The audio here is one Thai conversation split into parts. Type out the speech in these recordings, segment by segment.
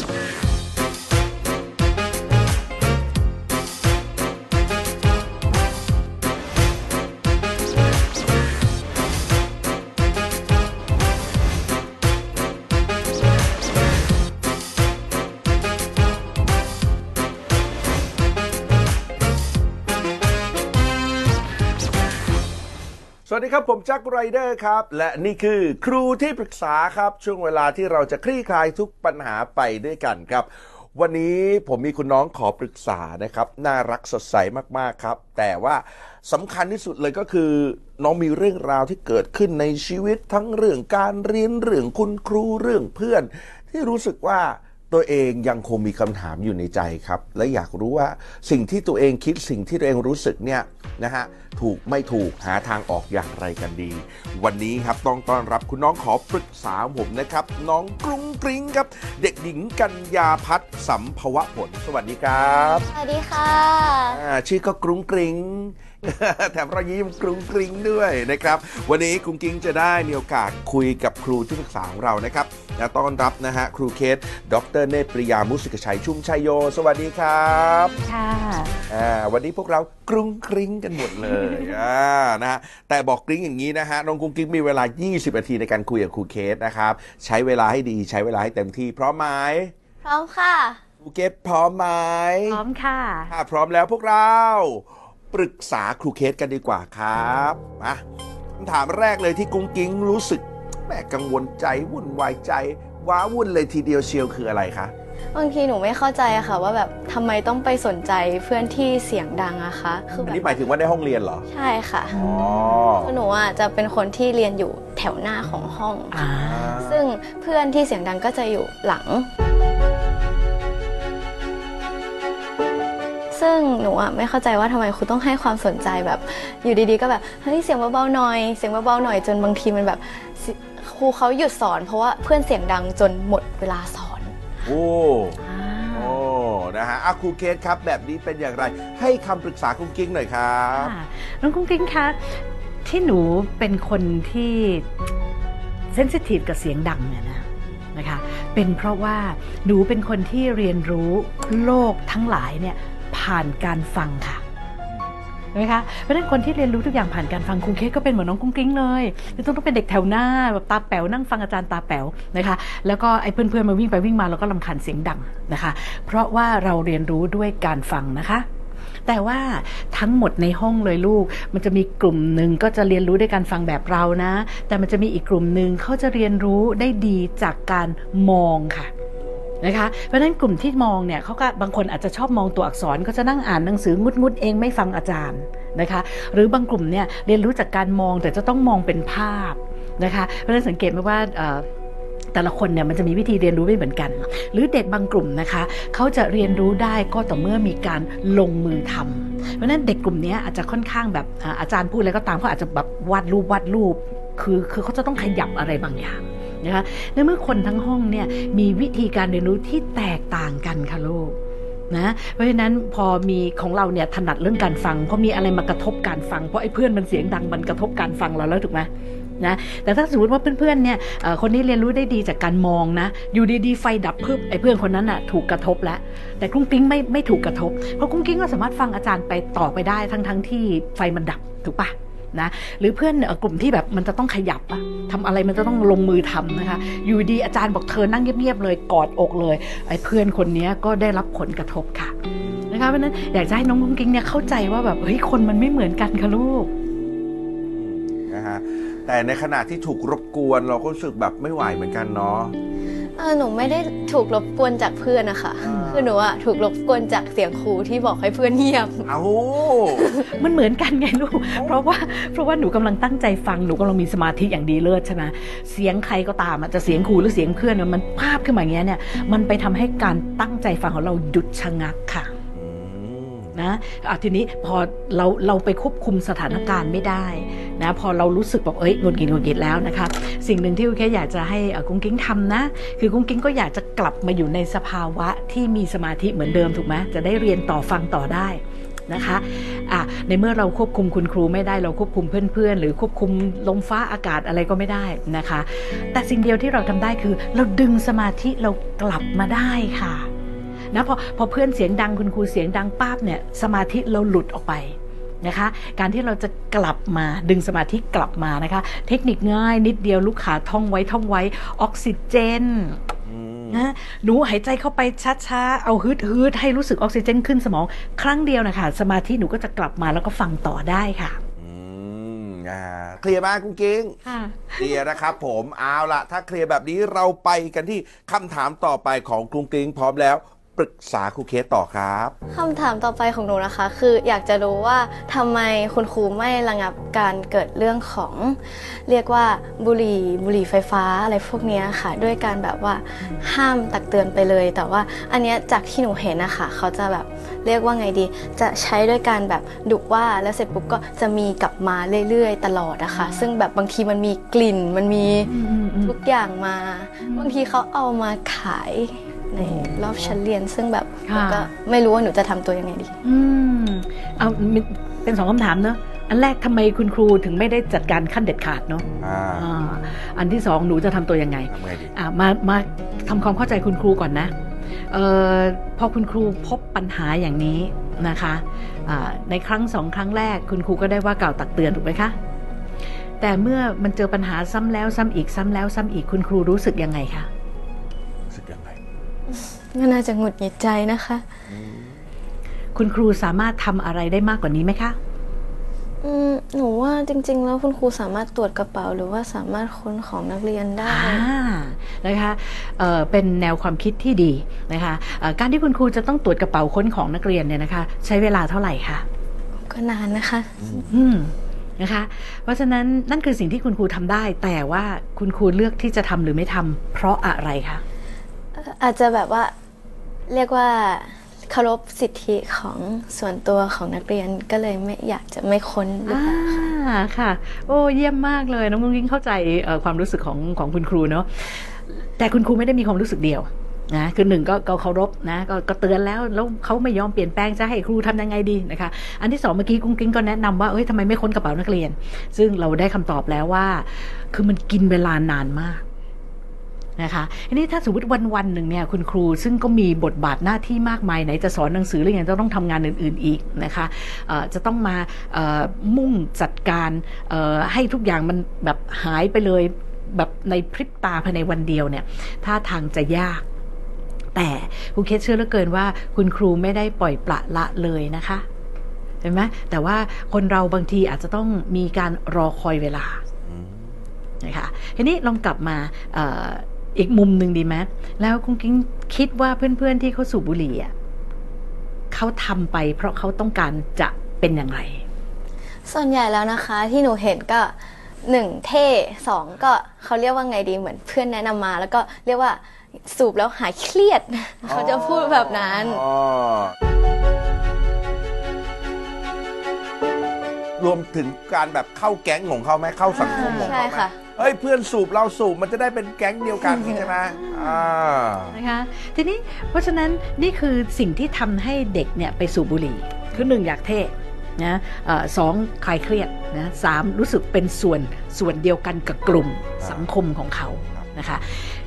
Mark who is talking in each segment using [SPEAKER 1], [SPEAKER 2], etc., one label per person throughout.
[SPEAKER 1] ส วัสดีครับผมแจ็คไรเดอร์ครับ และนี่คือครูที่ปรึกษาครับ ช่วงเวลาที่เราจะคลี่คลายทุกปัญหาไปด้วยกันครับ วันนี้ผมมีคุณน้องขอปรึกษานะครับ น่ารักสดใสมากๆครับ แต่ว่าสำคัญที่สุดเลยก็คือ น้องมีเรื่องราวที่เกิดขึ้นในชีวิตทั้งเรื่องการเรียนเรื่องคุณครูเรื่องเพื่อน ที่รู้สึกว่า ตัวเองยังคงมีคำถามอยู่ในใจครับ และอยากรู้ว่าสิ่งที่ตัวเองคิดสิ่งที่ตัวเองรู้สึกเนี่ยนะฮะถูกไม่ถูกหาทางออกอย่างไรกันดี วันนี้ครับต้องต้อนรับคุณน้องขอปรึกษาผมนะครับ น้องกรุงกริ้งครับ เด็กหญิงกัญญาพัฒน์สัมภวะผล สวัสดีครับ
[SPEAKER 2] สวัสดีค่ะ
[SPEAKER 1] อ่าชื่อก็กรุงกริ้ง แถมรอยยิ้มกรุงกริ้งด้วยนะครับ วันนี้กรุงกริ้งจะได้มีโอกาสคุยกับครูที่ปรึกษาของเรานะครับและต้อนรับนะฮะครูเคส ดรเนตรปริยามุสิกชัยชุ่มชัยโย สวัสดีครับ
[SPEAKER 3] ค่ะ
[SPEAKER 1] อ่าวันนี้พวกเรากุ้งกิ้งกันหมดเลยอ่านะฮะแต่บอกกิ้งอย่างนี้นะฮะน้องกุ้งกิ้งมีเวลา 20 นาทีในการคุยกับครูเคสนะครับใช้เวลาให้ดีใช้เวลาให้เต็มที่พร้อมไหม
[SPEAKER 2] พร้อมค่ะ
[SPEAKER 1] ครูเคสพร้อมไหม
[SPEAKER 3] พร้อมค่ะ
[SPEAKER 1] ถ้าพร้อมแล้วพวกเรา ปรึกษาครูเคสกันดีกว่าครับมาคำถามแรกเลยที่กุ้งกิ้งรู้สึกแม่กังวลใจวุ่นวายใจ ว้าวุ่นเลยทีเดียวเชียวคืออะไรคะ
[SPEAKER 2] บางทีหนูไม่เข้าใจอะค่ะ ว่าแบบทำไมต้องไปสนใจเพื่อนที่เสียงดังอะคะคือ
[SPEAKER 1] อั
[SPEAKER 2] แบ
[SPEAKER 1] น
[SPEAKER 2] บ
[SPEAKER 1] นี้หมายถึงว่าในห้องเรียนเหรอ
[SPEAKER 2] ใช่ค่ะ
[SPEAKER 1] อ๋อ
[SPEAKER 2] คือหนูอะจะเป็นคนที่เรียนอยู่แถวหน้าของห้อง
[SPEAKER 3] อ่า
[SPEAKER 2] ซึ่งเพื่อนที่เสียงดังก็จะอยู่หลัง ซึ่งหนูอะไม่เข้าใจว่าทำไมครูต้องให้ความสนใจแบบ อยู่ดีๆ ก็แบบเฮ้ยเสียงเบาๆหน่อย เสียงเบาๆหน่อยจนบางทีมันแบบสิครูเขาหยุดสอน เพราะว่าเพื่อนเสียงดังจนหมดเวลาสอน
[SPEAKER 1] โอ้โอ้นะฮะอะครูเคสครับแบบนี้เป็นอย่างไร ให้คำปรึกษากุ้งกิ้งหน่อยครับ
[SPEAKER 3] ค่ะน้องกุ้งกิ้งคะที่หนูเป็นคนที่เซนซิทีฟกับเสียงดังเนี่ยนะนะคะเป็นเพราะว่าหนูเป็นคนที่เรียนรู้โลกทั้งหลายเนี่ย ผ่านการฟังค่ะเห็นไหมคะเพราะฉะนั้นคนที่เรียนรู้ทุกอย่างผ่านการฟังครูเคก็เป็นเหมือนน้องกุ้งกิ้งเลยคือต้องต้องเป็นเด็กแถวหน้าแบบตาแป๋วนั่งฟังอาจารย์ตาแป๋วนะคะแล้วก็ไอ้เพื่อนๆมาวิ่งไปวิ่งมาเราก็ลำคาญเสียงดังนะคะ เพราะว่าเราเรียนรู้ด้วยการฟังนะคะแต่ว่าทั้งหมดในห้องเลยลูก มันจะมีกลุ่มหนึ่งก็จะเรียนรู้ด้วยการฟังแบบเรานะ แต่มันจะมีอีกกลุ่มหนึ่งเขาจะเรียนรู้ได้ดีจากการมองค่ะ นะคะเพราะนั้นกลุ่มที่มองเนี่ยเขาก็บางคนอาจจะชอบมองตัวอักษรก็จะนั่งอ่านหนังสืองุดงุดเองไม่ฟังอาจารย์นะคะ หรือบางกลุ่มเนี่ยเรียนรู้จากการมองแต่จะต้องมองเป็นภาพนะคะเพราะฉะนั้นสังเกตไหมว่าแต่ละคนเนี่ยมันจะมีวิธีเรียนรู้ไม่เหมือนกัน หรือเด็กบางกลุ่มนะคะเขาจะเรียนรู้ได้ก็ต่อเมื่อมีการลงมือทำเพราะฉะนั้นเด็กกลุ่มนี้อาจจะค่อนข้างแบบอาจารย์พูดอะไรก็ตามเขาอาจจะแบบวาดรูปวาดรูปคือคือเขาจะต้องขยับอะไรบางอย่าง นะคะในเมื่อคนทั้งห้องเนี่ยมีวิธีการเรียนรู้ที่แตกต่างกันค่ะลูกนะเพราะฉะนั้นพอมีของเราเนี่ยถนัดเรื่องการฟังเพอมีอะไรมากระทบการฟังเพราะไอ้เพื่อนมันเสียงดังมันกระทบการฟังเราแล้วถูกไหมนะแต่ถ้าสมมติว่าเพื่อนๆเนี่ยคนที่เรียนรู้ได้ดีจากการมองนะ อยู่ดีๆไฟดับพึบไอ้เพื่อนคนนั้นอะถูกกระทบแล้ว แต่กุ้งกิ้งไม่ไม่ถูกกระทบ เพราะกุ้งกิ้งก็สามารถฟังอาจารย์ไปต่อไปได้ทั้งทั้งที่ไฟมันดับถูกปะ นะหรือเพื่อนกลุ่มที่แบบมันจะต้องขยับอะทำอะไรมันจะต้องลงมือทำนะคะ อยู่ดีอาจารย์บอกเธอนั่งเงียบๆเลยกอดอกเลยไอ้เพื่อนคนนี้ก็ได้รับผลกระทบค่ะนะคะเพราะฉะนั้นอยากจะให้น้องกุ้งกิ้งเนี่ยเข้าใจว่าแบบเฮ้ยคนมันไม่เหมือนกันค่ะลูก
[SPEAKER 1] นะฮะแต่ในขณะที่ถูกรบกวนเราก็รู้สึกแบบไม่ไหวเหมือนกันเนาะ
[SPEAKER 2] ออหนูไม่ได้ถูกรบกวนจากเพื่อนนะคะ
[SPEAKER 1] อ่า
[SPEAKER 2] คือหนูอะถูกรบกวนจากเสียงครูที่บอกให้เพื่อนเงียบ
[SPEAKER 1] เอา
[SPEAKER 3] มันเหมือนกันไงลูก เพราะว่าเพราะว่าหนูกำลังตั้งใจฟังหนูกำลังมีสมาธิอย่างดีเลิศใช่ไหมเสียงใครก็ตามอะจะเสียงครูหรือเสียงเพื่อนเนี่ยมันภาพขึ้นมาอย่างเงี้ยเนี่ยมันไปทำให้การตั้งใจฟังของเราหยุดชะงักค่ะ
[SPEAKER 1] อืม
[SPEAKER 3] นะอะทีนี้พอเราเราไปควบคุมสถานการณ์ไม่ได้ นะพอเรารู้สึกแบบเอ้ยหงุดหงิดหงุดหงิดแล้วนะคะสิ่งหนึ่งที่คุณแค่อยากจะให้กุ้งกิ้งทำนะ คือกุ้งกิ้งก็อยากจะกลับมาอยู่ในสภาวะที่มีสมาธิเหมือนเดิมถูกไหมจะได้เรียนต่อฟังต่อได้นะคะอะในเมื่อเราควบคุมคุณครูไม่ได้เราควบคุมเพื่อนๆ หรือควบคุมลมฟ้าอากาศอะไรก็ไม่ได้นะคะ แต่สิ่งเดียวที่เราทำได้คือ เราดึงสมาธิเรากลับมาได้ค่ะนะพอพอเพื่อนเสียงดังคุณครูเสียงดังป้าบเนี่ยสมาธิเราหลุดออกไป นะคะ การที่เราจะกลับมาดึงสมาธิกลับมานะคะ เทคนิคง่ายนิดเดียวลูกขาท่องไว้ท่องไว้ออกซิเจน
[SPEAKER 1] อืม
[SPEAKER 3] นะหนูหายใจเข้าไปช้าๆ เอาฮึดฮึดๆให้รู้สึกออกซิเจนขึ้นสมอง ครั้งเดียวนะคะสมาธิหนูก็จะกลับมาแล้วก็ฟังต่อได้ค่ะ
[SPEAKER 1] อืมอ่าเคลียร์มากกุ้งกิ้ง
[SPEAKER 3] ค่ะ
[SPEAKER 1] เคลียร์นะครับผมเอาละถ้าเคลียร์แบบนี้เราไปกันที่คำถามต่อไปของกุ้งกิ้งพร้อมแล้วป รึกษาครูเคสต่อครับ
[SPEAKER 2] คำถามต่อไปของหนูนะคะ คืออยากจะรู้ว่าทำไมคุณครูไม่ระงับการเกิดเรื่องของ เรียกว่าบุหรี่บุหรี่ไฟฟ้าอะไรพวกเนี้ยค่ะ ด้วยการแบบว่าห้ามตักเตือนไปเลย แต่ว่าอันเนี้ยจากที่หนูเห็นนะคะเขาจะแบบเรียกว่าไงดี จะใช้ด้วยการแบบดุว่าแล้วเสร็จปุ๊บก็จะมีกลับมาเรื่อยๆ ตลอดนะคะ ซึ่งแบบบางทีมันมีกลิ่นมันมีทุกอย่างมา บางทีเขาเอามาขาย ในรอบชั้นเรียน ซึ่งแบบหนู
[SPEAKER 3] ค่ะ
[SPEAKER 2] ก็ไม่รู้ว่าหนูจะทำตัวยังไงดี
[SPEAKER 3] อืมเอามันเป็นสองคำถามเนอะอันแรกทำไมคุณครูถึงไม่ได้จัดการขั้นเด็ดขาดเนาะ
[SPEAKER 1] อ่า
[SPEAKER 3] อ่าอันที่สองหนูจะทำตัวยังไง
[SPEAKER 1] ทำไงดี
[SPEAKER 3] อะมามาทำความเข้าใจคุณครูก่อนนะเออพอคุณครูพบปัญหาอย่างนี้นะคะอ่าในครั้งสองครั้งแรกคุณครูก็ได้ว่ากล่าวตักเตือนถูกไหมคะแต่เมื่อมันเจอปัญหาซ้ำแล้วซ้ำอีกซ้ำแล้วซ้ำอีกคุณครูรู้สึกยังไงคะ
[SPEAKER 1] รู้สึกยังไง
[SPEAKER 2] ก็น่าจะหงุดหงิดใจนะคะ
[SPEAKER 3] คุณครูสามารถทำอะไรได้มากกว่านี้ไหมคะ
[SPEAKER 2] อืมหนูว่าจริง ๆ แล้วคุณครูสามารถตรวจกระเป๋า หรือว่าสามารถค้นของนักเรียนได้
[SPEAKER 3] อ่านะคะเอ่อเป็นแนวความคิดที่ดีนะคะเอ่อการที่คุณครูจะต้องตรวจกระเป๋าค้นของนักเรียนเนี่ยนะคะ ใช้เวลาเท่าไหร่คะ
[SPEAKER 2] ก็นานนะคะ
[SPEAKER 3] อืมนะคะ เพราะฉะนั้นนั่นคือสิ่งที่คุณครูทำได้ แต่ว่าคุณครูเลือกที่จะทำหรือไม่ทำเพราะอะไรคะ
[SPEAKER 2] อาจจะแบบว่า เรียกว่าเคารพสิทธิของส่วนตัวของนักเรียนก็เลยไม่อยากจะไม่ค้นหรือเปล่าค่ะ
[SPEAKER 3] ค่ะ โอ้เยี่ยมมากเลยน้องลุงยิ่งเข้าใจเอ่อความรู้สึกของของคุณครูเนาะแต่คุณครูไม่ได้มีความรู้สึกเดียวนะคือหนึ่งก็ก็เคารพนะกก็เตือนแล้วแล้วเขาไม่ยอมเปลี่ยนแปลงจะให้ครูทำยังไงดีนะคะ อันที่สองเมื่อกี้กุ้งกิ้งก็แนะนำว่าเอ้ยทำไมไม่ค้นกระเป๋านักเรียน ซึ่งเราได้คำตอบแล้วว่า คือมันกินเวลานานมาก นะคะทีนี้ถ้าสมมติวันวันๆหนึ่งเนี่ยคุณครูซึ่งก็มีบทบาทหน้าที่มากมายไหนจะสอนหนังสือหรือยังจะต้องทำงานอื่น ๆอีกนะคะเอ่อจะต้องมาเอ่อมุ่งจัดการเอ่อให้ทุกอย่างมันแบบหายไปเลยแบบในพริบตาภายในวันเดียวเนี่ยท่าทางจะยาก แต่ครูเคสเชื่อเหลือเกินว่า คุณครูไม่ได้ปล่อยปละละเลยนะคะเห็นไหมแต่ว่าคนเราบางทีอาจจะต้องมีการรอคอยเวลา
[SPEAKER 1] อืม
[SPEAKER 3] นะคะทีนี้ลองกลับมาเอ่ออีกมุมหนึ่งดีไหมแล้วคุณกิ้งคิดว่าเพื่อนๆที่เขาสูบบุหรี่อะเขาทำไป เพราะเขาต้องการจะเป็นอย่างไร
[SPEAKER 2] ส่วนใหญ่แล้วนะคะ ที่หนูเห็นก็หนึ่งเท่สองก็เขาเรียกว่าไงดีเหมือนเพื่อนแนะนำมา แล้วก็เรียกว่าสูบแล้วหายเครียด เขาจะพูดแบบนั้น
[SPEAKER 1] อ๋อรวมถึงการแบบเข้าแก๊งของเขาไหมเข้าสังคมของ
[SPEAKER 2] ใช่
[SPEAKER 1] เขาไหม
[SPEAKER 2] ค่ะ
[SPEAKER 1] เฮ้ยเพื่อนสูบเราสูบมันจะได้เป็นแก๊งเดียวกันใช่ไหมอ่า
[SPEAKER 3] นะคะทีนี้เพราะฉะนั้นนี่คือสิ่งที่ทำให้เด็กเนี่ยไปสูบบุหรี่คือหนึ่งอยากเท่นะเอ่อสองคลายเครียดนะสามรู้สึกเป็นส่วนส่วนเดียวกันกับกลุ่มสังคมของเขา นะคะ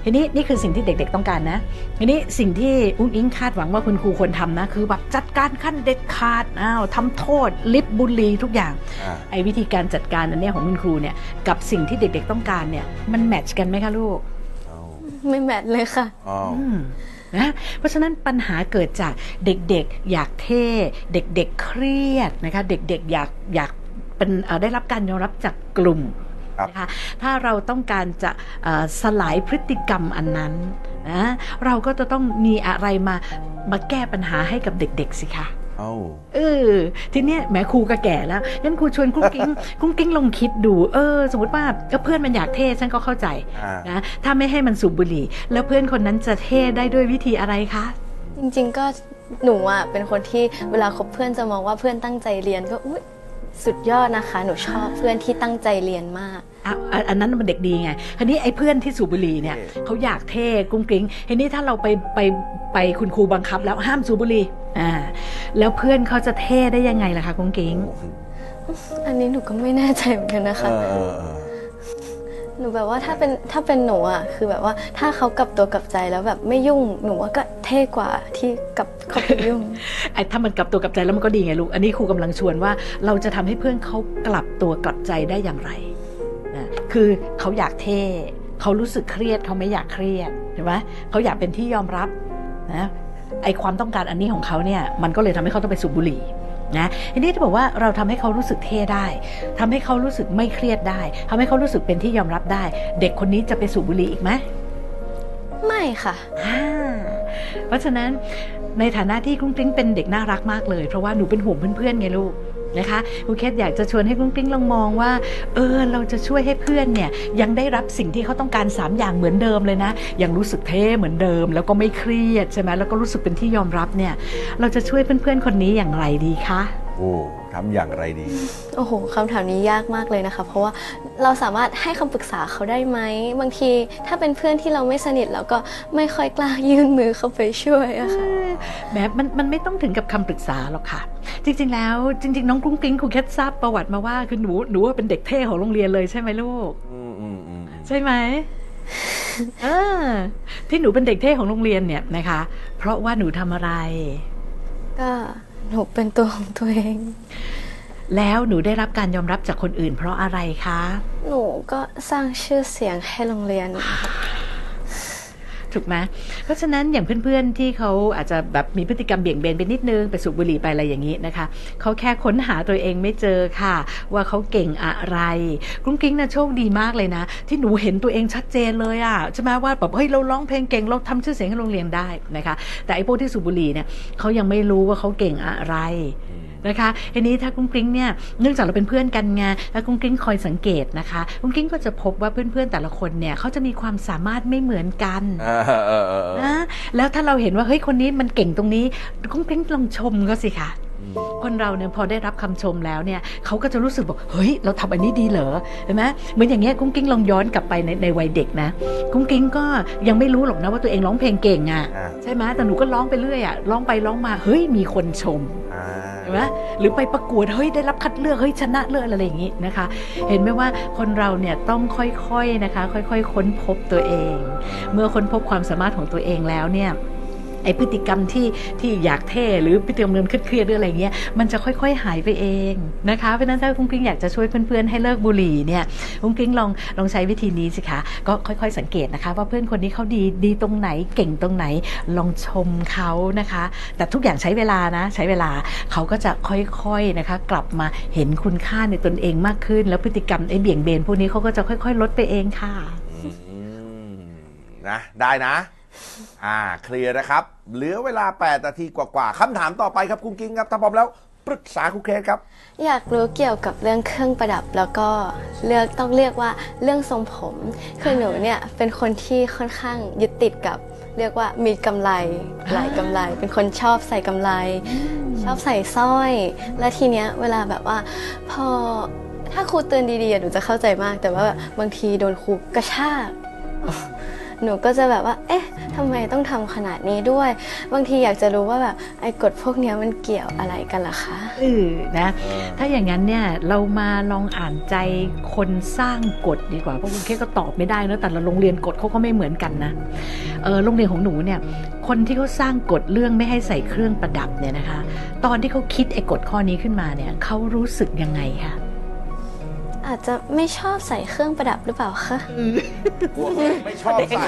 [SPEAKER 3] ทีนี้นี่คือสิ่งที่เด็กๆต้องการนะทีนี้สิ่งที่อุ้งอิงคาดหวังว่าคุณครูควรทำนะ คือแบบจัดการขั้นเด็ดขาดอ้าวทำโทษลิบบุหรี่ทุกอย่าง
[SPEAKER 1] อ่า
[SPEAKER 3] ไอ้วิธีการจัดการอันเนี้ยของคุณครูเนี่ยกับสิ่งที่เด็กๆต้องการเนี่ยมันแมทช์กันไหมคะลูก
[SPEAKER 1] เอา
[SPEAKER 2] ไม่แมทเลยค่ะ
[SPEAKER 1] เอา
[SPEAKER 3] อืมนะเพราะฉะนั้นปัญหาเกิดจากเด็กๆ อยากเท่ เด็กๆ เครียดนะคะ เด็กๆ อยากอยากเป็นเอ่อได้รับการยอมรับจากกลุ่ม
[SPEAKER 1] ครับ
[SPEAKER 3] นะคะถ้าเราต้องการจะเอ่อสลายพฤติกรรมอันนั้นนะเราก็จะต้องมีอะไรมามาแก้ปัญหาให้กับเด็ก ๆ สิคะ
[SPEAKER 1] เอา
[SPEAKER 3] เออทีเนี้ยแหมครูก็แก่แล้วงั้นครูชวนกุ้งกิ้งกุ้งกิ้งลองคิดดูเออ สมมติว่าก็เพื่อนมันอยากเท่ฉันก็เข้าใจ
[SPEAKER 1] อ่า
[SPEAKER 3] นะถ้าไม่ให้มันสูบบุหรี่ แล้วเพื่อนคนนั้นจะเท่ได้ด้วยวิธีอะไรคะ
[SPEAKER 2] จริง ๆ ก็หนูอะเป็นคนที่เวลาคบเพื่อนจะมองว่าเพื่อนตั้งใจเรียนก็อุ๊ย สุดยอดนะคะ หนูชอบเพื่อนที่ตั้งใจเรียนมาก
[SPEAKER 3] อะอะอันนั้นมันเด็กดีไงทีนี้ไอ้เพื่อนที่สูบบุหรี่เนี่ย
[SPEAKER 1] เท่
[SPEAKER 3] เขาอยากเท่กุ้งกริ้งทีนี้ถ้าเราไปไปไปคุณครูบังคับแล้วห้ามสูบบุหรี่อ่าแล้วเพื่อนเขาจะเท่ได้ยังไงล่ะคะกุ้งกิ้ง
[SPEAKER 2] อันนี้หนูก็ไม่แน่ใจเหมือนกันนะคะ
[SPEAKER 1] เออเออเออ
[SPEAKER 2] หนูแบบว่าถ้าเป็นถ้าเป็นหนูอะคือแบบว่าถ้าเขากลับตัวกลับใจแล้วแบบไม่ยุ่งหนูว่าก็เท่กว่าที่กลับเขาไปยุ่ง
[SPEAKER 3] ไอ้ถ้ามันกลับตัวกลับใจแล้วมันก็ดีไงลูกอันนี้ครูกำลังชวนว่าเราจะทำให้เพื่อนเขากลับตัวกลับใจได้อย่างไรนะคือเขาอยากเท่เขารู้สึกเครียดเขาไม่อยากเครียดใช่ไหมเขาอยากเป็นที่ยอมรับนะไอความต้องการอันนี้ของเขาเนี่ยมันก็เลยทำให้เขาต้องไปสูบบุหรี่ นะทีนี้จะบอกว่าเราทำให้เขารู้สึกเท่ได้ทำให้เขารู้สึกไม่เครียดได้ทำให้เขารู้สึกเป็นที่ยอมรับได้ เด็กคนนี้จะไปสูบบุหรี่อีกไหม
[SPEAKER 2] ไม่ค่ะ
[SPEAKER 3] อ่าเพราะฉะนั้นในฐานะที่กุ้งกริ้งเป็นเด็กน่ารักมากเลย เพราะว่าหนูเป็นห่วงเพื่อนๆไงลูก นะคะคุณเคสอยากจะชวนให้กุ้งกิ้งลองมองว่า เออเราจะช่วยให้เพื่อนเนี่ยยังได้รับสิ่งที่เขาต้องการ 3 อย่างเหมือนเดิมเลยนะ ยังรู้สึกเท่เหมือนเดิม แล้วก็ไม่เครียดใช่ไหมแล้วก็รู้สึกเป็นที่ยอมรับเนี่ย เราจะช่วยเพื่อนๆคนนี้อย่างไรดีคะ
[SPEAKER 1] โอ้ ทำอย่างไรดี
[SPEAKER 2] โอ้โหคำถามนี้ยากมากเลยนะคะ เพราะว่าเราสามารถให้คำปรึกษาเขาได้ไหม บางทีถ้าเป็นเพื่อนที่เราไม่สนิทเราก็ไม่ค่อยกล้ายื่นมือเข้าไปช่วยอะค่ะ
[SPEAKER 3] แม้มันมันไม่ต้องถึงกับคำปรึกษาหรอกค่ะ จริง ๆ แล้วจริง ๆ น้องกรุ้งกริ้งครูเคสทราบประวัติมาว่าคือหนูหนูว่าเป็นเด็กเท่ของโรงเรียนเลยใช่ไหมลูก
[SPEAKER 1] อืมอืมอืมอืม
[SPEAKER 3] ใช่ไหมเออที่หนูเป็นเด็กเท่ของโรงเรียนเนี่ยนะคะ เพราะว่าหนูทำอะไร
[SPEAKER 2] ก็ หนูเป็นตัวของตัวเอง
[SPEAKER 3] แล้วหนูได้รับการยอมรับจากคนอื่น เพราะอะไรคะ
[SPEAKER 2] หนูก็สร้างชื่อเสียงให้โรงเรียน
[SPEAKER 3] ถูกไหมเพราะฉะนั้นอย่างเพื่อนๆที่เขาอาจจะแบบมีพฤติกรรมเบี่ยงเบนไปนิดนึงไปสูบบุหรี่ไปอะไรอย่างนี้นะคะเขาแค่ค้นหาตัวเองไม่เจอค่ะ ว่าเขาเก่งอะไรกรุ้งกิ้งนะโชคดีมากเลยนะ ที่หนูเห็นตัวเองชัดเจนเลยอะใช่ไหมว่าแบบเฮ้ยเราร้องเพลงเก่งเราทำชื่อเสียงให้โรงเรียนได้นะคะ แต่ไอ้พวกที่สูบบุหรี่เนี่ยเขายังไม่รู้ว่าเขาเก่งอะไร นะคะทีนี้ถ้ากุ้งกริ้งเนี่ยเนื่องจากเราเป็นเพื่อนกันไงแล้วกุ้งกริ้งคอยสังเกตนะคะกุ้งกริ้งก็จะพบว่าเพื่อนๆแต่ละคนเนี่ยเขาจะมีความสามารถไม่เหมือนกัน
[SPEAKER 1] เออเออเออเออ
[SPEAKER 3] นะแล้วถ้าเราเห็นว่าเฮ้ยคนนี้มันเก่งตรงนี้กุ้งกริ้งลองชมเขาสิคะ
[SPEAKER 1] อืม
[SPEAKER 3] คนเราเนี่ยพอได้รับคำชมแล้วเนี่ยเขาก็จะรู้สึกบอกเฮ้ย เราทำอันนี้ดีเหรอเห็นไหมเหมือนอย่างเงี้ยกุ้งกิ้งลองย้อนกลับไปในในวัยเด็กนะกุ้งกิ้งก็ยังไม่รู้หรอกนะว่าตัวเองร้องเพลงเก่งอะ
[SPEAKER 1] อ่า
[SPEAKER 3] ใช่ไหมแต่หนูก็ร้องไปเรื่อยอะร้องไปร้องมาเฮ้ยมีคนชม
[SPEAKER 1] อ่า
[SPEAKER 3] เห็นไหมหรือไปประกวดเฮ้ยได้รับคัดเลือกเฮ้ยชนะเลิศอะไรอย่างงี้นะคะ เห็นไหมว่าคนเราเนี่ยต้องค่อยๆนะคะ ค่อย ๆ ค้นพบตัวเอง เมื่อค้นพบความสามารถของตัวเองแล้วเนี่ย ไอพฤติกรรมที่ที่อยากเท่หรือพฤติกรรมเดิมเครียดหรืออะไรเงี้ยมันจะค่อยๆ หายไปเองนะคะเพราะนั้นถ้าคุณกิ้งอยากจะช่วยเพื่อนๆให้เลิกบุหรี่เนี่ยคุณกิ้งลองลองใช้วิธีนี้สิคะก็ค่อยๆ สังเกตนะคะ ว่าเพื่อนคนนี้เขาดีดีตรงไหนเก่งตรงไหนลองชมเขานะคะ แต่ทุกอย่างใช้เวลานะ ใช้เวลาเขาก็จะค่อยๆนะคะ กลับมาเห็นคุณค่าในตนเองมากขึ้น แล้วพฤติกรรมไอ้เบี่ยงเบนพวกนี้เขาก็จะค่อย ๆ ลดไปเองค่ะ
[SPEAKER 1] นะได้นะ อ่าเคลียร์นะครับ เหลือเวลา 8 นาทีกว่าๆคำถามต่อไปครับคุณกิ้งครับถ้าพร้อมแล้วปรึกษาคุณเคสครับ
[SPEAKER 2] อยากรู้เกี่ยวกับเรื่องเครื่องประดับแล้วก็เลือกต้องเรียกว่าเรื่องทรงผม คือหนูเนี่ยเป็นคนที่ค่อนข้างยึดติดกับ เรียกว่ามีกำไรหลายกำไร เป็นคนชอบใส่กำไร ชอบใส่สร้อย และทีเนี้ยเวลาแบบว่า พอถ้าครูเตือนดีๆอะหนูจะเข้าใจมาก แต่ว่าบางทีโดนครูกระชากหนูก็จะแบบว่า เอ๊ะ ทำไมต้องทำขนาดนี้ด้วย บางทีอยากจะรู้ว่าแบบไอ้กฎพวกเนี้ยมันเกี่ยวอะไรกันล่ะคะ
[SPEAKER 3] เออนะ ถ้าอย่างนั้นเนี่ยเรามาลองอ่านใจคนสร้างกฎดีกว่าเพราะคุณแค่ก็ตอบไม่ได้นะแต่ละโรงเรียนกฎเขาก็ไม่เหมือนกันนะเออโรงเรียนของหนูเนี่ยคนที่เขาสร้างกฎเรื่องไม่ให้ใส่เครื่องประดับเนี่ยนะคะ ตอนที่เขาคิดไอ้กฎข้อนี้ขึ้นมาเนี่ยเขารู้สึกยังไงคะ
[SPEAKER 2] อาจจะไม่ชอบใส่เครื่องประดับหรือเปล่าคะ
[SPEAKER 1] พวกไม่ชอบใส่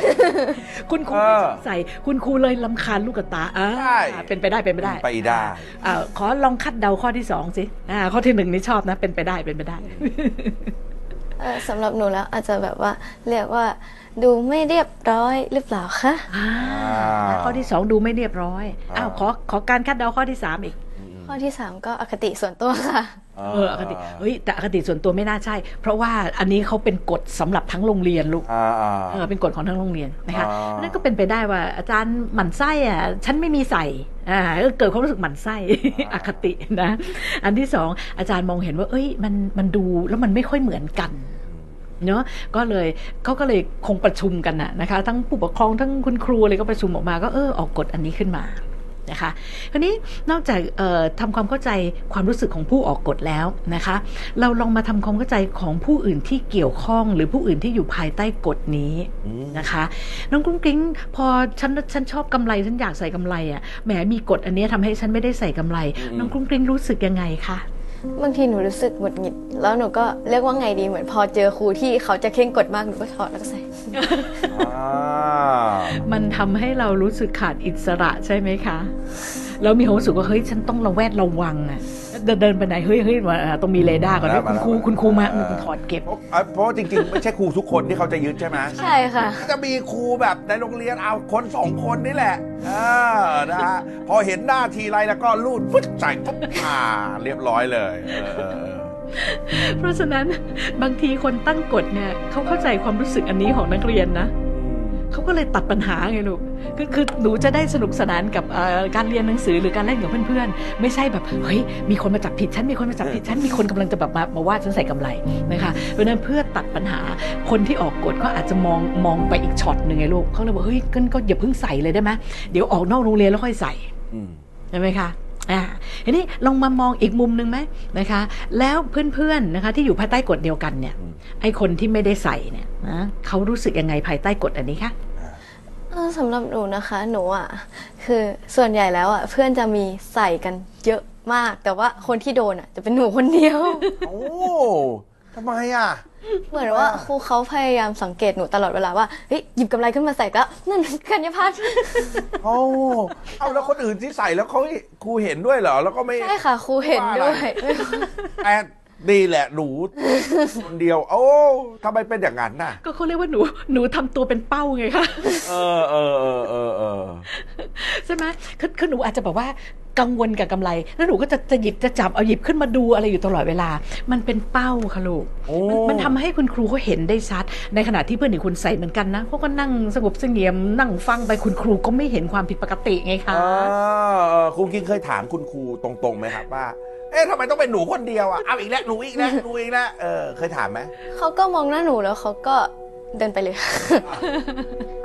[SPEAKER 3] คุณครู
[SPEAKER 1] เออ
[SPEAKER 3] ไม่ชอบใส่ คุณครูเลยลำคาญลูกกระตาอ่า
[SPEAKER 1] ใช่
[SPEAKER 3] เป็นไปได้เป็นไปได้
[SPEAKER 1] ไปได้
[SPEAKER 3] อ่าขอลองคัดเดาข้อที่สองสิอ่าข้อที่หนึ่งนี่ชอบนะ เป็นไปได้เป็นไปได้
[SPEAKER 2] เออสำหรับหนูแล้วอาจจะแบบว่าเรียกว่า ดูไม่เรียบร้อยหรือเปล่าคะ
[SPEAKER 3] อ่า
[SPEAKER 1] อ่า
[SPEAKER 3] ข้อที่สองดูไม่เรียบร้อย
[SPEAKER 1] อ่า
[SPEAKER 3] อ้าวขอขอการคัดเดาข้อที่สามอีก
[SPEAKER 2] ข้อที่สามก็อคติส่วนตัวค่ะ
[SPEAKER 3] เอออคติเฮ้ยแต่อคติส่วนตัวไม่น่าใช่ เพราะว่าอันนี้เขาเป็นกฎสำหรับทั้งโรงเรียนลูก
[SPEAKER 1] อ่าอ่า
[SPEAKER 3] เออเป็นกฎของทั้งโรงเรียนนะคะ
[SPEAKER 1] อ่า
[SPEAKER 3] นั่นก็เป็นไปได้ว่าอาจารย์หมั่นไส้อะฉันไม่มีใส่อ่าก็เกิดความรู้สึกหมั่นไส้ อคตินะอันที่สองอาจารย์มองเห็นว่า เอ้ยมันมันดูแล้วมันไม่ค่อยเหมือนกัน เนาะก็เลยเขาก็เลยคงประชุมกันน่ะนะคะ ทั้งผู้ปกครองทั้งคุณครูอะไรก็ประชุมออกมาก็เออออกกฎอันนี้ขึ้นมา นะคะคราวนี้นอกจากเอ่อทำความเข้าใจความรู้สึกของผู้ออกกฎแล้วนะคะ เราลองมาทำความเข้าใจของผู้อื่นที่เกี่ยวข้อง หรือผู้อื่นที่อยู่ภายใต้กฎนี้
[SPEAKER 1] อืม
[SPEAKER 3] นะคะน้องกรุ้งกริ้งพอฉันฉันชอบกำไรฉันอยากใส่กำไรอะแหมมีกฎอันเนี้ยทำให้ฉันไม่ได้ใส่กำไร น้องกรุ้งกริ้งรู้สึกยังไงคะ
[SPEAKER 2] บางทีหนูรู้สึกหงุดหงิด แล้วหนูก็เรียกว่าไงดีเหมือนพอเจอครูที่เขาจะเคร่งกฎมากหนูก็ถอดแล้วก็ใส่
[SPEAKER 1] อ่า
[SPEAKER 3] มันทำให้เรารู้สึกขาดอิสระใช่ไหมคะ แล้วมีความรู้สึกว่าเฮ้ยฉันต้องระแวดระวังอะ เดินเดินไปไหนเฮ้ยเฮ้ยมาอ่าต้องมีเรดาร์ก่อนนะคุณครูคุณครูมาอืมถอดเก็บ
[SPEAKER 1] เพราะอะเพราะว่าจริงๆ ไม่ใช่ครูทุกคนที่เขาจะยึดใช่ไหม
[SPEAKER 2] ใช่ค่ะ
[SPEAKER 1] ก็จะมีครูแบบในโรงเรียนเอาคนสองคนนี่แหละเออนะฮะพอเห็นหน้าทีไรแล้วก็ลูดฟึดใส่ปุ๊บอ่าเรียบร้อยเลยเออเออเออ
[SPEAKER 3] เพราะฉะนั้นบางทีคนตั้งกฎเนี่ยเขาเข้าใจความรู้สึกอันนี้ของนักเรียนนะ เขาก็เลยตัดปัญหาไงลูกคือคือหนูจะได้สนุกสนานกับเอ่อการเรียนหนังสือหรือการเล่นกับเพื่อนๆ ไม่ใช่แบบเฮ้ยมีคนมาจับผิดฉันมีคนมาจับผิดฉันมีคนกำลังจะแบบมามาว่าฉันใส่กำไรนะคะเพราะฉะนั้นเพื่อตัดปัญหาคนที่ออกกฎก็อาจจะมองมองไปอีกช็อตหนึ่งไงลูกเขาเลยบอกเฮ้ยก็ก็อย่าเพิ่งใส่เลยได้ไหมเดี๋ยวออกนอกโรงเรียนแล้วค่อยใส่
[SPEAKER 1] อืม
[SPEAKER 3] ใช่ไหมคะ อ่าทีนี้ลองมามองอีกมุมหนึ่งไหมนะคะ แล้วเพื่อนๆนะคะที่อยู่ภายใต้กฎเดียวกันเนี่ย
[SPEAKER 1] อืม
[SPEAKER 3] ไอ้คนที่ไม่ได้ใส่เนี่ยนะเขารู้สึกยังไงภายใต้กฎอันนี้คะ
[SPEAKER 2] เออสำหรับหนูนะคะ หนูอะคือส่วนใหญ่แล้วอะเพื่อนจะมีใส่กันเยอะมาก แต่ว่าคนที่โดนอะจะเป็นหนูคนเดียว
[SPEAKER 1] โอ้ทำไมอะ
[SPEAKER 2] เหมือนว่าครูเขาพยายามสังเกตหนูตลอดเวลาว่าเฮ้ยหยิบกำไรขึ้นมาใส่ก็นั่นกัญญาพัฒน์
[SPEAKER 1] โอ้เอาแล้วคนอื่นที่ใส่แล้วเขาครูเห็นด้วยเหรอแล้วก็ไม่
[SPEAKER 2] ใช่ค่ะครูเห็นด้วย
[SPEAKER 1] แต่ดีแหละหนูคนเดียว โอ้ทำไมเป็นอย่างนั้นน่ะ
[SPEAKER 3] ก็เขาเรียกว่าหนูหนูทำตัวเป็นเป้าไงคะ
[SPEAKER 1] เออเออเออเออเออ
[SPEAKER 3] ใช่ไหมคือคือหนูอาจจะแบบว่า กังวลกับกำไร แล้วหนูก็จะจะหยิบจะจับเอาหยิบขึ้นมาดูอะไรอยู่ตลอดเวลา มันเป็นเป้าค่ะลูก
[SPEAKER 1] โอ้
[SPEAKER 3] มันมันทำให้คุณครูเขาเห็นได้ชัด ในขณะที่เพื่อนอีกคนใส่เหมือนกันนะเขาก็นั่งสงบเสงี่ยมนั่งฟังไปคุณครูก็ไม่เห็นความผิดปกติไงคะ
[SPEAKER 1] อ่าเออครูกิงเคยถามคุณครูตรงๆไหมครับว่าเอ๊ะทำไมต้องเป็นหนูคนเดียวอะเอาอีกแล้วหนูอีกแล้วหนูอีกแล้วเออเคยถามไหม
[SPEAKER 2] เขาก็มองหน้าหนูแล้วเขาก็เดินไปเลย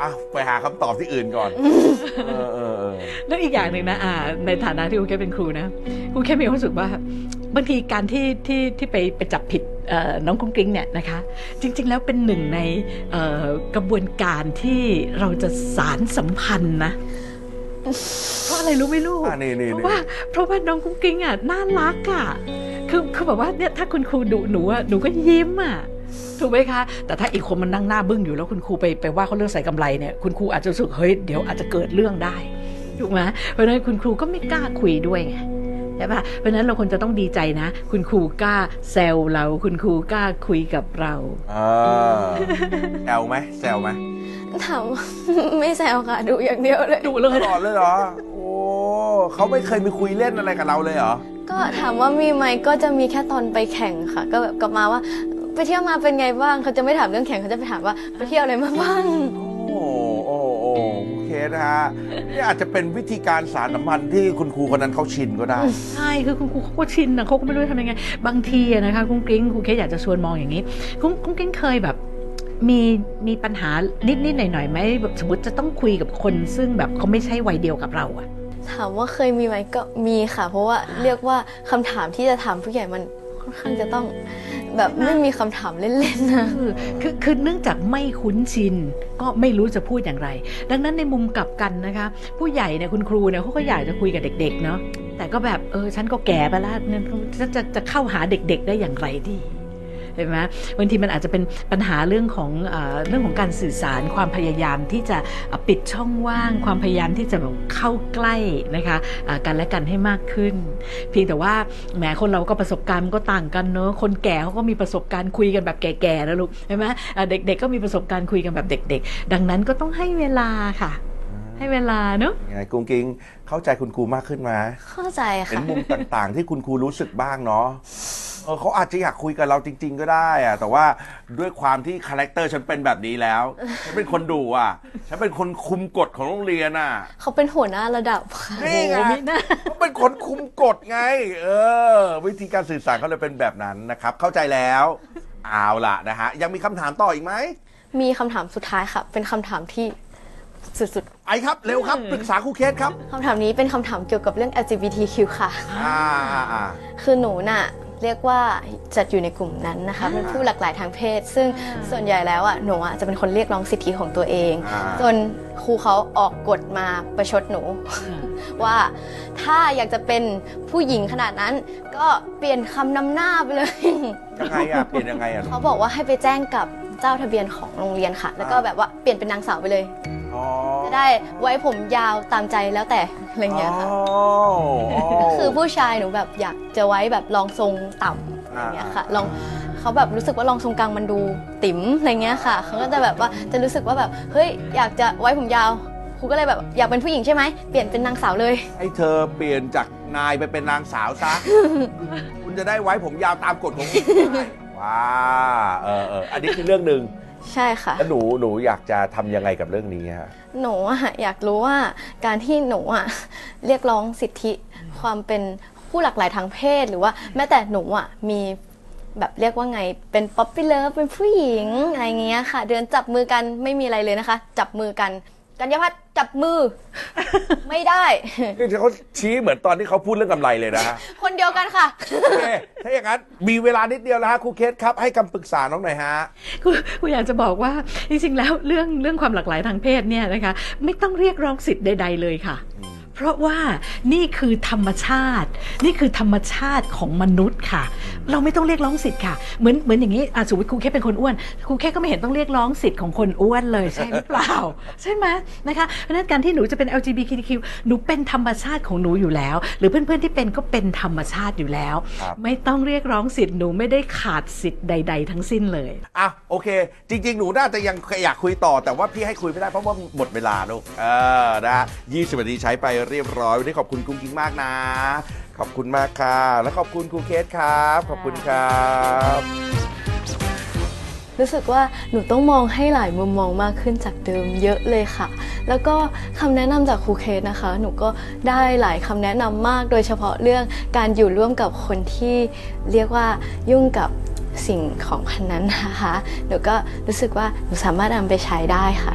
[SPEAKER 1] อะไปหาคำตอบที่อื่นก่อนเออเออเออ
[SPEAKER 3] แล้วอีกอย่างหนึ่งนะอ่า ในฐานะที่ครูแค่เป็นครูนะครูแค่มีความรู้สึกว่าบางทีการที่ที่ที่ไปไปจับผิดเอ่อน้องกุ้งกริ้งเนี่ยนะคะ จริง ๆ แล้วเป็นหนึ่งในเอ่อกระบวนการที่เราจะสารสัมพันธ์นะเพราะอะไรรู้ไหมลูก
[SPEAKER 1] อะนี่นี่
[SPEAKER 3] เพราะ
[SPEAKER 1] นี่
[SPEAKER 3] ว่าเพราะว่าน้องกุ้งกริ้งอะน่ารักอะคือคือแบบว่าเนี่ยถ้าคุณครูดุหนูอะหนูก็ยิ้มอะถูกไหมคะ แต่ถ้าอีกคนมันนั่งหน้าบึ้งอยู่แล้วคุณครูไปไปว่าเขาเรื่องใส่กำไรเนี่ยคุณครูอาจจะรู้สึกเฮ้ยเดี๋ยวอาจจะเกิดเรื่องได้ ถูกไหมเพราะฉะนั้นคุณครูก็ไม่กล้าคุยด้วยไงใช่ปะเพราะฉะนั้นเราควรจะต้องดีใจนะ คุณครูกล้าแซวเรา คุณครูกล้าคุยกับเรา
[SPEAKER 1] อ่าแซวไหมแซวไหม
[SPEAKER 2] ถามว่าไม่แซวค่ะดูอย่างเดียวเลย
[SPEAKER 3] ดุเลย
[SPEAKER 1] ตลอดเลยเหรอโอ้เขาไม่เคยมีคุยเล่นอะไรกับเราเลยเหรอ
[SPEAKER 2] ก็ถามว่ามีไหมก็จะมีแค่ตอนไปแข่งค่ะ ก็แบบกลับมาว่า ไปเที่ยวมาเป็นไงบ้างเขาจะไม่ถามเรื่องแข่งเขาจะไปถามว่าไปเที่ยวอะไรมาบ้าง
[SPEAKER 1] โอ้โอ้โอ้โอเคนะฮะนี่อาจจะเป็นวิธีการสารสัมพันธ์ที่คุณครูคนนั้นเขาชินก็ได้
[SPEAKER 3] ใช่คือคุณครูเขาก็ชินนะเขาก็ไม่รู้จะทำยังไง บางทีอะนะคะคุณกริ้งครูแค่อยากจะชวนมองอย่างนี้ คุณคุณกริ้งเคยแบบมีมีปัญหานิดนิดๆหน่อยหน่อยๆไหมแบบสมมติจะต้องคุยกับคน ซึ่งแบบเขาไม่ใช่วัยเดียวกับเราอะ
[SPEAKER 2] ถามว่าเคยมีไหมก็มีค่ะ เพราะว่าเรียกว่าคำถามที่จะถามผู้ใหญ่มันค่อนข้างจะต้อง แบบไม่มีคำถามเล่นๆนะ
[SPEAKER 3] คือคือคือเนื่องจากไม่คุ้นชิน ก็ไม่รู้จะพูดอย่างไร ดังนั้นในมุมกลับกันนะคะ ผู้ใหญ่เนี่ยคุณครูเนี่ยเขาก็อยากจะคุยกับเด็ก ๆ เนาะแต่ก็แบบเออฉันก็แก่ไปแล้วเนี่ยจะจะจะเข้าหาเด็ก ๆ ได้อย่างไรดี เห็นไหมบางทีมันอาจจะเป็นปัญหาเรื่องของเออเรื่องของการสื่อสารความพยายามที่จะเอ่อปิดช่องว่าง ความพยายามที่จะแบบเข้าใกล้นะคะเอ่อกันและกันให้มากขึ้น เพียงแต่ว่าแหมคนเราก็ประสบการณ์มันก็ต่างกันเนอะคนแก่เขาก็มีประสบการณ์คุยกันแบบแก่ๆนะลูกใช่ไหมเอ่อเด็กๆก็มีประสบการณ์คุยกันแบบเด็ก ๆ ดังนั้นก็ต้องให้เวลาค่ะ ให้เวลาเนอะ
[SPEAKER 1] ยังไงกุ้งกิ้งเข้าใจคุณครูมากขึ้นไหม
[SPEAKER 2] เข้าใจ
[SPEAKER 1] เห็น
[SPEAKER 2] ค่ะ
[SPEAKER 1] มุมต่างๆ ที่คุณครูรู้สึกบ้างเนาะ เออเขาอาจจะอยากคุยกับเราจริง ๆ ก็ได้อะแต่ว่าด้วยความที่ character ฉันเป็นแบบนี้แล้ว ฉันเป็นคนดุอะ ฉันเป็นคนคุมกฎของโรงเรียนอะ
[SPEAKER 2] เขาเป็นหัวหน้าระดับค่ะ
[SPEAKER 1] นี่ไง
[SPEAKER 3] โอ้โหมิน่า
[SPEAKER 1] เขาเป็นคนคุมกฎไง เออ วิธีการสื่อสารเขาเลยเป็นแบบนั้นนะครับ เข้าใจแล้วเอาล่ะนะฮะ ยังมีคำถามต่ออีกไหม
[SPEAKER 2] มีคำถามสุดท้ายค่ะ เป็นคำถามที่สุด
[SPEAKER 1] ไอครับ เร็วครับ ปรึกษาครูเคสครับ
[SPEAKER 2] ๆคำถามนี้เป็นคำถามเกี่ยวกับเรื่อง LGBTQ ค่ะ
[SPEAKER 1] อ่าอ่าอ่า
[SPEAKER 2] คือหนูน่ะ เรียกว่าจัดอยู่ในกลุ่มนั้นนะคะเป็นผู้หลากหลายทางเพศ ซึ่งส่วนใหญ่แล้วอะหนูอะจะเป็นคนเรียกร้องสิทธิของตัวเอง
[SPEAKER 1] อ่า
[SPEAKER 2] จนครูเขาออกกฎมาประชดหนู ว่าถ้าอยากจะเป็นผู้หญิงขนาดนั้น ก็เปลี่ยนคำนำหน้าไปเลย
[SPEAKER 1] ยังไงอะเปลี่ยนยังไงอะ
[SPEAKER 2] เขาบอกว่าให้ไปแจ้งกับเจ้าทะเบียนของโรงเรียนค่ะ แล้วก็แบบว่าเปลี่ยนเป็นนางสาวไปเลย
[SPEAKER 1] อ๋อ
[SPEAKER 2] จะได้ไว้ผมยาวตามใจแล้วแต่อะไรเงี้ยค่ะ
[SPEAKER 1] อ๋อ
[SPEAKER 2] ก็คือผู้ชายหนูแบบอยากจะไว้แบบรองทรงต่ำอะไรเงี้ยค่ะลองเขาแบบรู้สึกว่ารองทรงกลางมันดูติ๋มอะไรเงี้ยค่ะเขาก็จะแบบว่าจะรู้สึกว่าแบบเฮ้ยอยากจะไว้ผมยาวครูก็เลยแบบอยากเป็นผู้หญิงใช่ไหมเปลี่ยนเป็นนางสาวเลย
[SPEAKER 1] ให้เธอเปลี่ยนจากนายไปเป็นนางสาวซะคุณจะได้ไว้ผมยาวตามกฎของคุณได้ว้าเออเอออันนี้คือเรื่องหนึ่ง
[SPEAKER 2] ใช่ค่ะ
[SPEAKER 1] แล้วหนูหนูอยากจะทำยังไงกับเรื่องนี้ฮะ
[SPEAKER 2] หนูอะอยากรู้ว่าการที่หนูอะเรียกร้องสิทธิความเป็นผู้หลากหลายทางเพศ หรือว่าแม้แต่หนูอะมีแบบเรียกว่าไงเป็น puppy love เป็นผู้หญิงอะไรเงี้ยค่ะ เดินจับมือกันไม่มีอะไรเลยนะคะ จับมือกัน กัญญาพัฒน์จับมือ ไม่ได้
[SPEAKER 1] นี่เขาชี้เหมือนตอนที่เขาพูดเรื่องกำไรเลยนะฮะ
[SPEAKER 2] คนเดียวกันค่ะ
[SPEAKER 1] โอเค ถ้าอย่างนั้น มีเวลานิดเดียวแล้วฮะครูเคสครับ ให้คำปรึกษาน้องหน่อยฮะ
[SPEAKER 3] ครูครูอยากจะบอกว่าจริงๆแล้วเรื่องเรื่องความหลากหลายทางเพศเนี่ยนะคะ ไม่ต้องเรียกร้องสิทธิ์ใด ๆ เลยค่ะเพ ราะว่านี่คือธรรมชาติ นี่คือธรรมชาติของมนุษย์ค่ะ เราไม่ต้องเรียกร้องสิทธิ์ค่ะ เหมือนเหมือนอย่างนี้อะสมมติครูแค่เป็นคนอ้วนครูแค่ก็ไม่เห็นต้องเรียกร้องสิทธิ์ของคนอ้วนเลยใช่หรือเปล่า ใช่ไหมนะคะเพราะฉะนั้นการที่หนูจะเป็น LGBTQ หนูเป็นธรรมชาติของหนูอยู่แล้ว หรือเพื่อนๆที่เป็นก็เป็นธรรมชาติอยู่แล้ว
[SPEAKER 1] ครับ
[SPEAKER 3] ไม่ต้องเรียกร้องสิทธิ์หนูไม่ได้ขาดสิทธิ์ใด ๆ ทั้งสิ้นเลย
[SPEAKER 1] อะโอเค จริง ๆ หนูน่าจะยังอยากคุยต่อแต่ว่าพี่ให้คุยไม่ได้เพราะว่าหมดเวลาลูกเออนะฮะยี่สิบนาทีใช้ไปเรียบร้อยวันนี้ขอบคุณกุ้งกิ้งมากนะ ขอบคุณมากค่ะ แล้วขอบคุณครูเคสครับ ขอบคุณครับ
[SPEAKER 2] รู้สึกว่าหนูต้องมองให้หลายมุมมองมากขึ้นจากเดิมเยอะเลยค่ะ แล้วก็คำแนะนำจากครูเคสนะคะ หนูก็ได้หลายคำแนะนำมาก โดยเฉพาะเรื่องการอยู่ร่วมกับคนที่เรียกว่ายุ่งกับสิ่งของพันนั้นนะคะ หนูก็รู้สึกว่าหนูสามารถนำไปใช้ได้ค่ะ